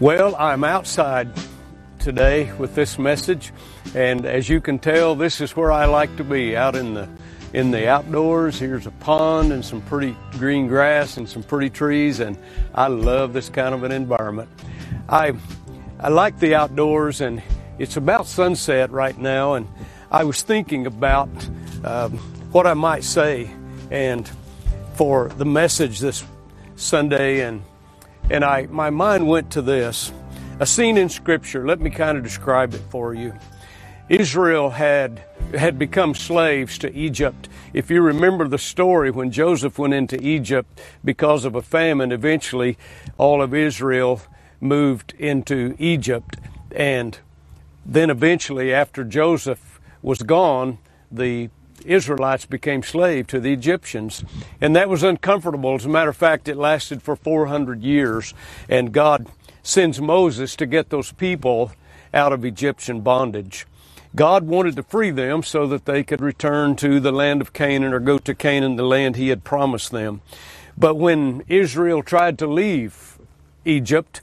Well, I'm outside today with this message, and as you can tell, this is where I like to be out in the in the outdoors. Here's a pond and some pretty green grass and some pretty trees, and I love this kind of an environment. I I like the outdoors, and it's about sunset right now, and I was thinking about um, what I might say, and for the message this Sunday, and and I my mind went to this a scene in Scripture. Let me kind of describe it for you. Israel had had become slaves to Egypt. If you remember the story when Joseph went into Egypt because of a famine, eventually all of Israel moved into Egypt and then eventually after Joseph was gone, the Israelites became slave to the Egyptians. And that was uncomfortable. As a matter of fact, it lasted for 400 years. And God sends Moses to get those people out of Egyptian bondage. God wanted to free them so that they could return to the land of Canaan or go to Canaan, the land He had promised them. But when Israel tried to leave Egypt,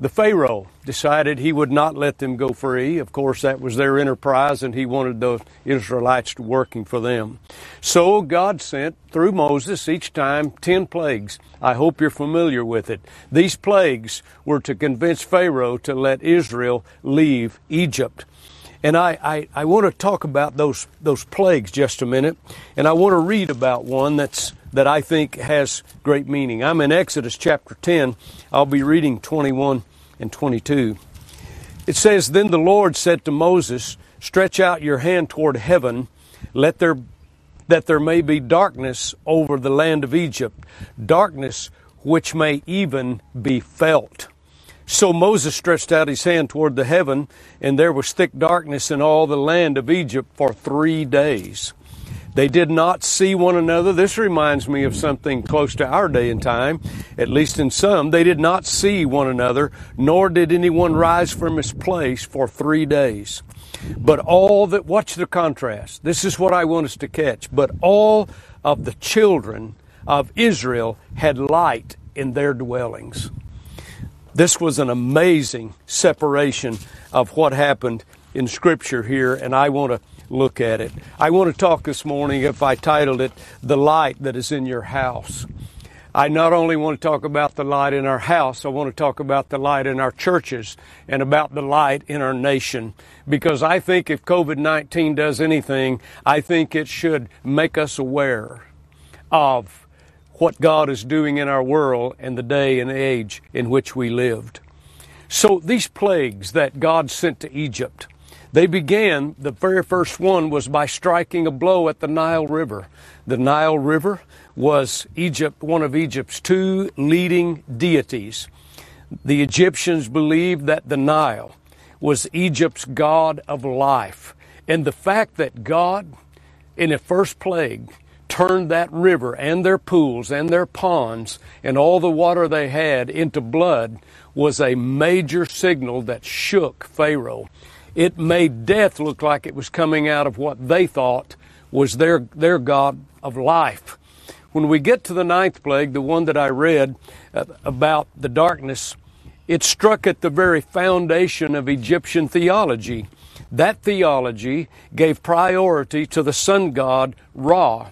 the Pharaoh decided he would not let them go free. Of course, that was their enterprise, and he wanted those Israelites working for them. So God sent through Moses each time ten plagues. I hope you're familiar with it. These plagues were to convince Pharaoh to let Israel leave Egypt. And I, I, I want to talk about those those plagues just a minute, and I want to read about one that's that I think has great meaning. I'm in Exodus chapter 10. I'll be reading 21 and 22. It says, Then the Lord said to Moses, Stretch out your hand toward heaven, let there that there may be darkness over the land of Egypt, darkness which may even be felt. So Moses stretched out his hand toward the heaven, and there was thick darkness in all the land of Egypt for three days. They did not see one another. This reminds me of something close to our day and time, at least in some. They did not see one another, nor did anyone rise from his place for three days. But all that, watch the contrast. This is what I want us to catch. But all of the children of Israel had light in their dwellings. This was an amazing separation of what happened in Scripture here, and I want to look at it. I want to talk this morning, if I titled it, The Light That Is in Your House. I not only want to talk about the light in our house, I want to talk about the light in our churches and about the light in our nation. Because I think if COVID 19 does anything, I think it should make us aware of what God is doing in our world and the day and age in which we lived. So these plagues that God sent to Egypt, they began, the very first one was by striking a blow at the Nile River. The Nile River was Egypt, one of Egypt's two leading deities. The Egyptians believed that the Nile was Egypt's god of life. And the fact that God, in a first plague, turned that river and their pools and their ponds and all the water they had into blood was a major signal that shook Pharaoh it made death look like it was coming out of what they thought was their, their God of life. When we get to the ninth plague, the one that I read uh, about the darkness, it struck at the very foundation of Egyptian theology. That theology gave priority to the sun god Ra,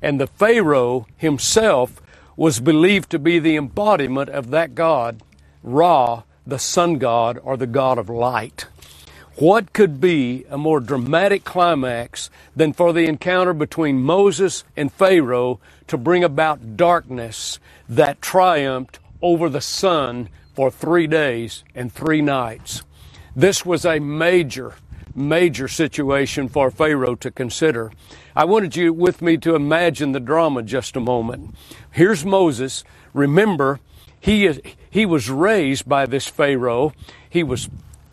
and the Pharaoh himself was believed to be the embodiment of that god, Ra, the sun god or the god of light. What could be a more dramatic climax than for the encounter between Moses and Pharaoh to bring about darkness that triumphed over the sun for three days and three nights? This was a major, major situation for Pharaoh to consider. I wanted you with me to imagine the drama just a moment. Here's Moses. Remember, he, is, he was raised by this Pharaoh. He was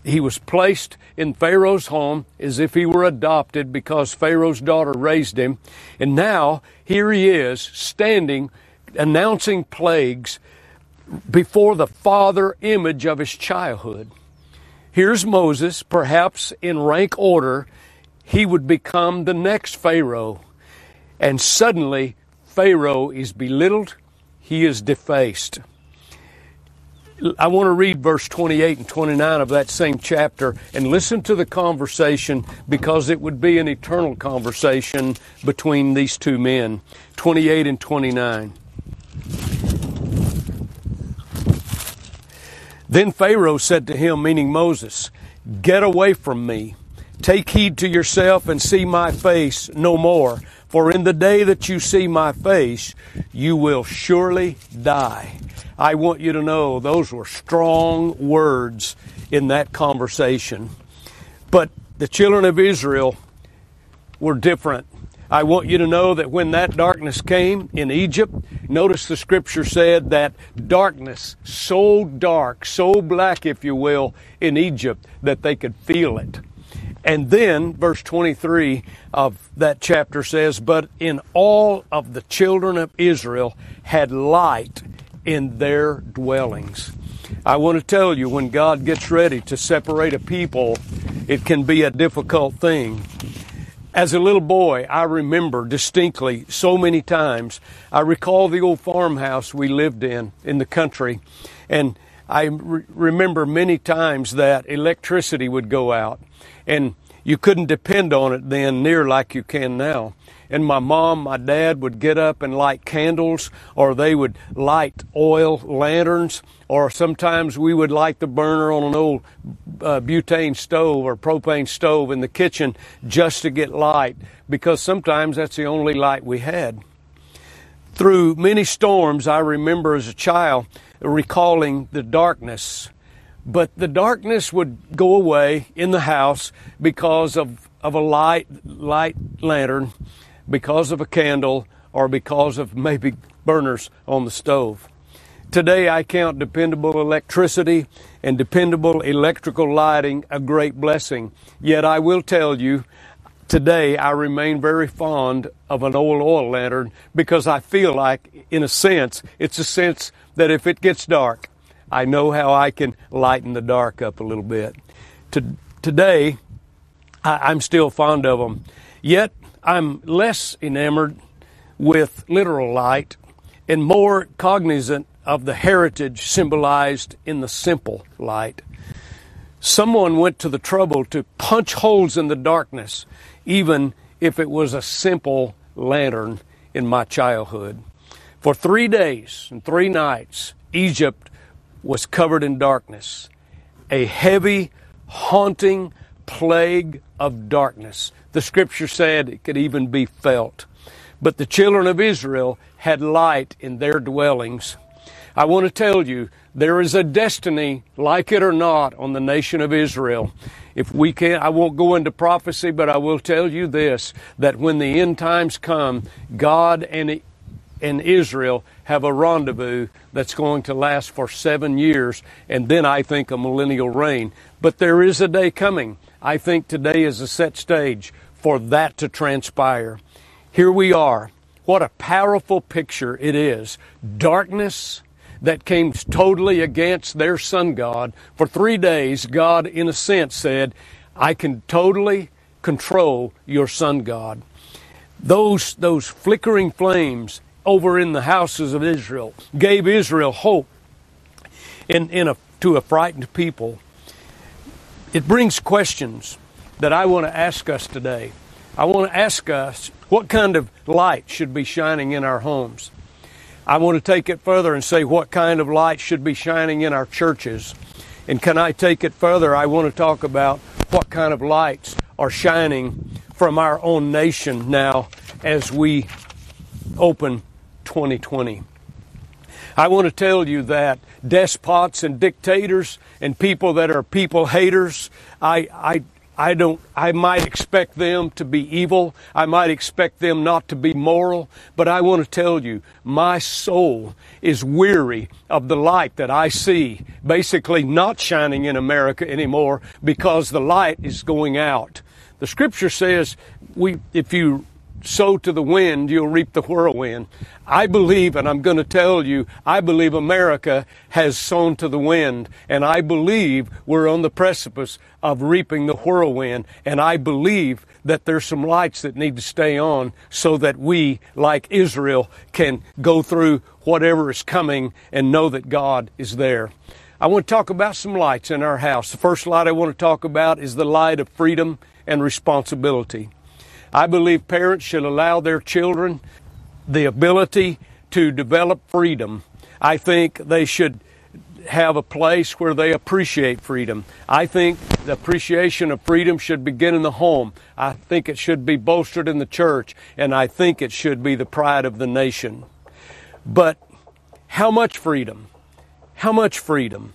he was placed in Pharaoh's home as if he were adopted because Pharaoh's daughter raised him. And now here he is standing announcing plagues before the father image of his childhood. Here's Moses, perhaps in rank order, he would become the next Pharaoh. And suddenly, Pharaoh is belittled, he is defaced. I want to read verse 28 and 29 of that same chapter and listen to the conversation because it would be an eternal conversation between these two men. 28 and 29. Then Pharaoh said to him, meaning Moses, Get away from me. Take heed to yourself and see my face no more. For in the day that you see my face, you will surely die. I want you to know those were strong words in that conversation. But the children of Israel were different. I want you to know that when that darkness came in Egypt, notice the scripture said that darkness, so dark, so black, if you will, in Egypt, that they could feel it. And then, verse 23 of that chapter says, But in all of the children of Israel had light in their dwellings. I want to tell you, when God gets ready to separate a people, it can be a difficult thing. As a little boy, I remember distinctly so many times. I recall the old farmhouse we lived in in the country, and I re- remember many times that electricity would go out, and you couldn't depend on it then near like you can now and my mom, my dad would get up and light candles, or they would light oil lanterns, or sometimes we would light the burner on an old uh, butane stove or propane stove in the kitchen just to get light, because sometimes that's the only light we had. Through many storms, I remember as a child recalling the darkness but the darkness would go away in the house because of, of a light light lantern because of a candle or because of maybe burners on the stove. Today I count dependable electricity and dependable electrical lighting a great blessing. Yet I will tell you, today I remain very fond of an old oil lantern because I feel like, in a sense, it's a sense that if it gets dark, I know how I can lighten the dark up a little bit. To, today, I, I'm still fond of them. Yet I'm less enamored with literal light and more cognizant of the heritage symbolized in the simple light. Someone went to the trouble to punch holes in the darkness, even if it was a simple lantern in my childhood. For three days and three nights, Egypt was covered in darkness, a heavy, haunting plague of darkness. The scripture said it could even be felt. But the children of Israel had light in their dwellings. I want to tell you, there is a destiny, like it or not, on the nation of Israel. If we can, I won't go into prophecy, but I will tell you this, that when the end times come, God and, and Israel have a rendezvous that's going to last for seven years, and then I think a millennial reign. But there is a day coming. I think today is a set stage for that to transpire. Here we are. What a powerful picture it is. Darkness that came totally against their sun God. For three days, God, in a sense, said, I can totally control your sun God. Those, those flickering flames over in the houses of Israel gave Israel hope in, in a, to a frightened people. It brings questions that I want to ask us today. I want to ask us what kind of light should be shining in our homes. I want to take it further and say what kind of light should be shining in our churches. And can I take it further? I want to talk about what kind of lights are shining from our own nation now as we open 2020. I want to tell you that despots and dictators and people that are people haters, I, I, I don't, I might expect them to be evil. I might expect them not to be moral. But I want to tell you, my soul is weary of the light that I see basically not shining in America anymore because the light is going out. The scripture says we, if you sow to the wind, you'll reap the whirlwind. I believe, and I'm going to tell you, I believe America has sown to the wind, and I believe we're on the precipice of reaping the whirlwind, and I believe that there's some lights that need to stay on so that we, like Israel, can go through whatever is coming and know that God is there. I want to talk about some lights in our house. The first light I want to talk about is the light of freedom and responsibility. I believe parents should allow their children the ability to develop freedom. I think they should have a place where they appreciate freedom. I think the appreciation of freedom should begin in the home. I think it should be bolstered in the church, and I think it should be the pride of the nation. But how much freedom? How much freedom?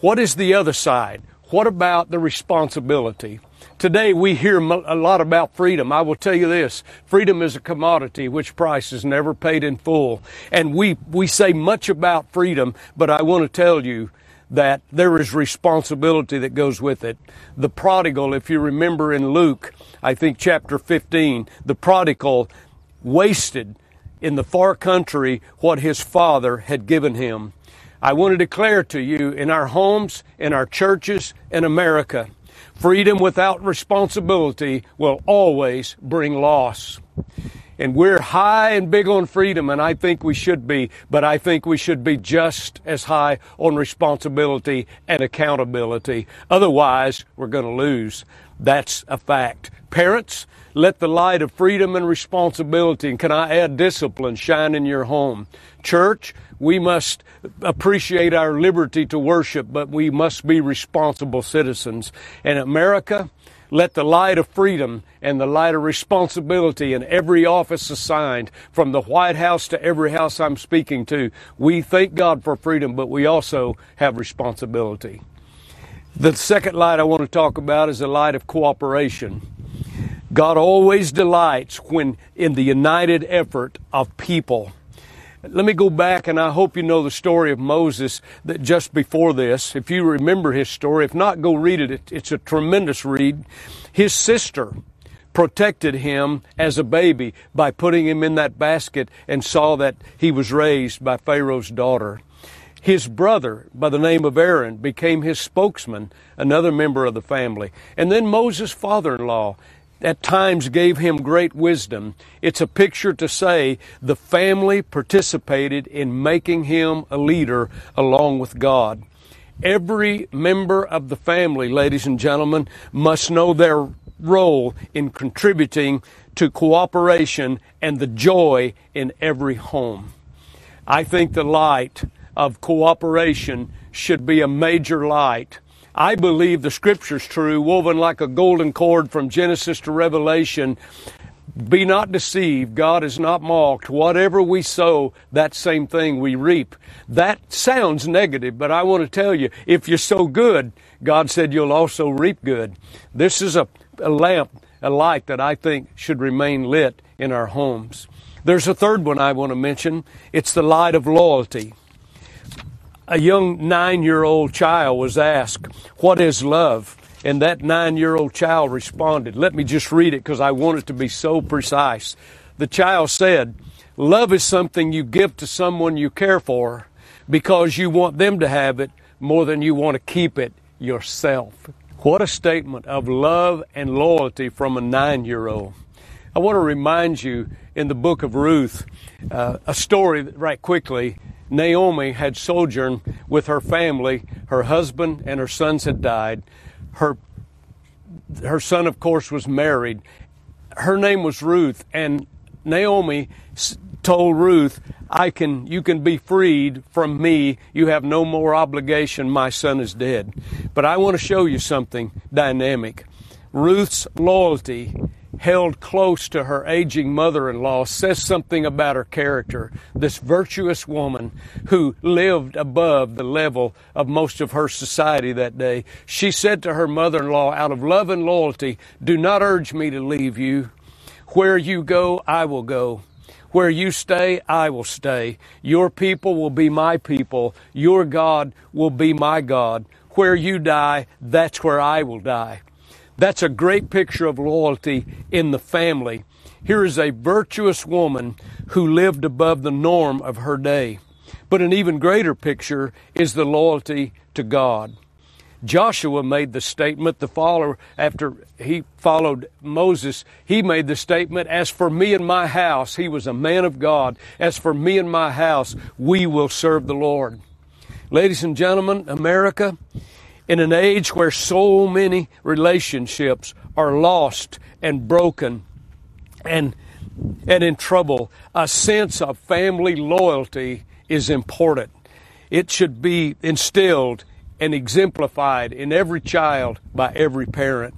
What is the other side? What about the responsibility? Today we hear a lot about freedom. I will tell you this. Freedom is a commodity which price is never paid in full. And we, we say much about freedom, but I want to tell you that there is responsibility that goes with it. The prodigal, if you remember in Luke, I think chapter 15, the prodigal wasted in the far country what his father had given him. I want to declare to you in our homes, in our churches, in America, freedom without responsibility will always bring loss. And we're high and big on freedom, and I think we should be, but I think we should be just as high on responsibility and accountability. Otherwise, we're going to lose. That's a fact. Parents, let the light of freedom and responsibility, and can I add discipline, shine in your home. Church, we must appreciate our liberty to worship, but we must be responsible citizens. And America, let the light of freedom and the light of responsibility in every office assigned, from the White House to every house I'm speaking to, we thank God for freedom, but we also have responsibility. The second light I want to talk about is the light of cooperation. God always delights when in the united effort of people. Let me go back, and I hope you know the story of Moses that just before this. If you remember his story, if not, go read it. It's a tremendous read. His sister protected him as a baby by putting him in that basket and saw that he was raised by Pharaoh's daughter. His brother, by the name of Aaron, became his spokesman, another member of the family. And then Moses' father in law at times gave him great wisdom. It's a picture to say the family participated in making him a leader along with God. Every member of the family, ladies and gentlemen, must know their role in contributing to cooperation and the joy in every home. I think the light of cooperation should be a major light I believe the scripture's true, woven like a golden cord from Genesis to Revelation. Be not deceived. God is not mocked. Whatever we sow, that same thing we reap. That sounds negative, but I want to tell you, if you sow good, God said you'll also reap good. This is a, a lamp, a light that I think should remain lit in our homes. There's a third one I want to mention. It's the light of loyalty a young nine year old child was asked, What is love? And that nine year old child responded. Let me just read it because I want it to be so precise. The child said, Love is something you give to someone you care for because you want them to have it more than you want to keep it yourself. What a statement of love and loyalty from a nine year old. I want to remind you in the book of Ruth uh, a story right quickly Naomi had sojourned with her family. Her husband and her sons had died. Her, her son, of course, was married. Her name was Ruth, and Naomi told Ruth, I can, you can be freed from me. You have no more obligation. My son is dead. But I want to show you something dynamic. Ruth's loyalty held close to her aging mother in law says something about her character. This virtuous woman who lived above the level of most of her society that day. She said to her mother in law, out of love and loyalty, Do not urge me to leave you. Where you go, I will go. Where you stay, I will stay. Your people will be my people. Your God will be my God. Where you die, that's where I will die. That's a great picture of loyalty in the family. Here is a virtuous woman who lived above the norm of her day. But an even greater picture is the loyalty to God. Joshua made the statement, the follower, after he followed Moses, he made the statement, As for me and my house, he was a man of God. As for me and my house, we will serve the Lord. Ladies and gentlemen, America, in an age where so many relationships are lost and broken and, and in trouble, a sense of family loyalty is important. It should be instilled and exemplified in every child by every parent.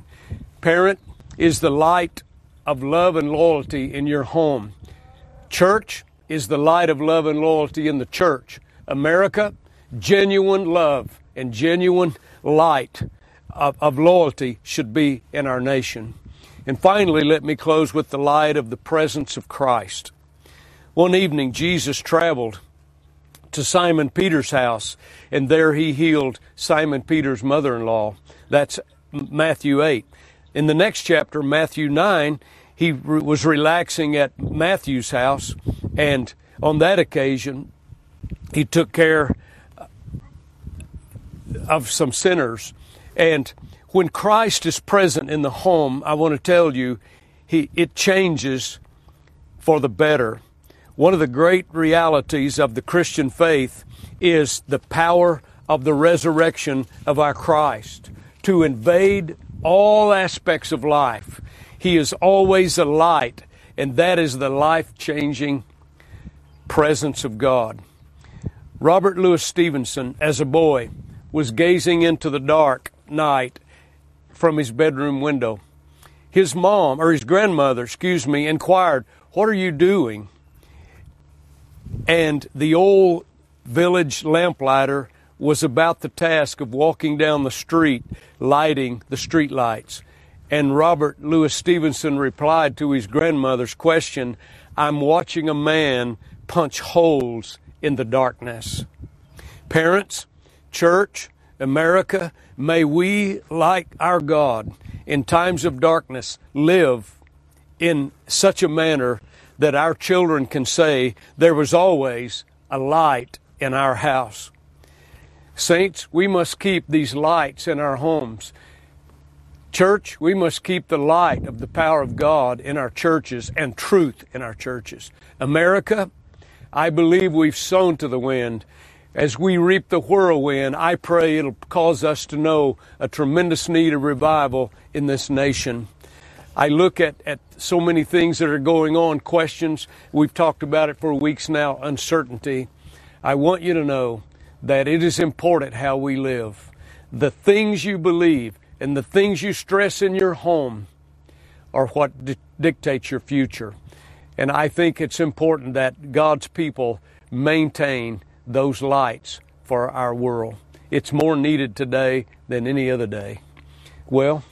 Parent is the light of love and loyalty in your home. Church is the light of love and loyalty in the church. America, genuine love and genuine light of, of, loyalty should be in our nation. And finally, let me close with the light of the presence of Christ. One evening, Jesus traveled to Simon Peter's house, and there he healed Simon Peter's mother in law. That's Matthew 8. In the next chapter, Matthew 9, he re- was relaxing at Matthew's house, and on that occasion, he took care of some sinners. And when Christ is present in the home, I want to tell you, he, it changes for the better. One of the great realities of the Christian faith is the power of the resurrection of our Christ to invade all aspects of life. He is always a light, and that is the life changing presence of God. Robert Louis Stevenson, as a boy, was gazing into the dark night from his bedroom window. His mom, or his grandmother, excuse me, inquired, What are you doing? And the old village lamplighter was about the task of walking down the street, lighting the street lights. And Robert Louis Stevenson replied to his grandmother's question, I'm watching a man punch holes in the darkness. Parents, church, America, may we, like our God, in times of darkness, live in such a manner that our children can say, There was always a light in our house. Saints, we must keep these lights in our homes. Church, we must keep the light of the power of God in our churches and truth in our churches. America, I believe we've sown to the wind as we reap the whirlwind, I pray it'll cause us to know a tremendous need of revival in this nation. I look at, at so many things that are going on, questions. We've talked about it for weeks now, uncertainty. I want you to know that it is important how we live. The things you believe and the things you stress in your home are what di- dictates your future. And I think it's important that God's people maintain those lights for our world. It's more needed today than any other day. Well,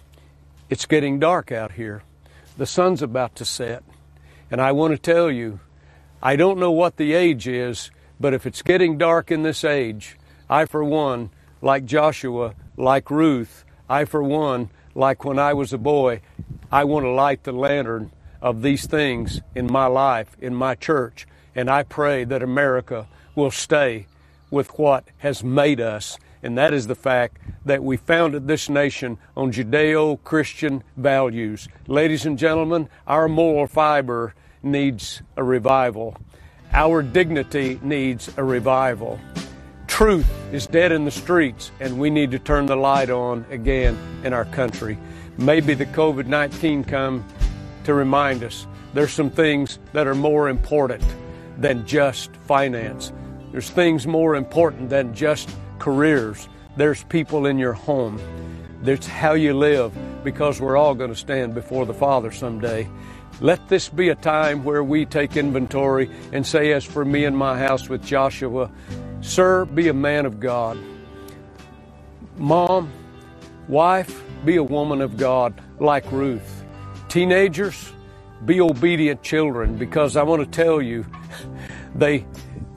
it's getting dark out here. The sun's about to set. And I want to tell you, I don't know what the age is, but if it's getting dark in this age, I, for one, like Joshua, like Ruth, I, for one, like when I was a boy, I want to light the lantern of these things in my life, in my church. And I pray that America will stay with what has made us, and that is the fact that we founded this nation on Judeo Christian values. Ladies and gentlemen, our moral fiber needs a revival. Our dignity needs a revival. Truth is dead in the streets, and we need to turn the light on again in our country. Maybe the COVID 19 come to remind us there's some things that are more important than just finance. There's things more important than just careers. There's people in your home. There's how you live because we're all going to stand before the Father someday. Let this be a time where we take inventory and say, as for me and my house with Joshua, Sir, be a man of God. Mom, wife, be a woman of God like Ruth. Teenagers, be obedient children because I want to tell you, they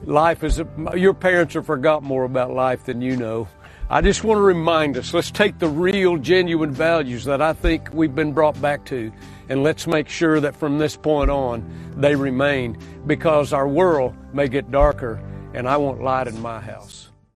life is, your parents have forgot more about life than you know. I just want to remind us let's take the real, genuine values that I think we've been brought back to, and let's make sure that from this point on they remain because our world may get darker, and I want light in my house.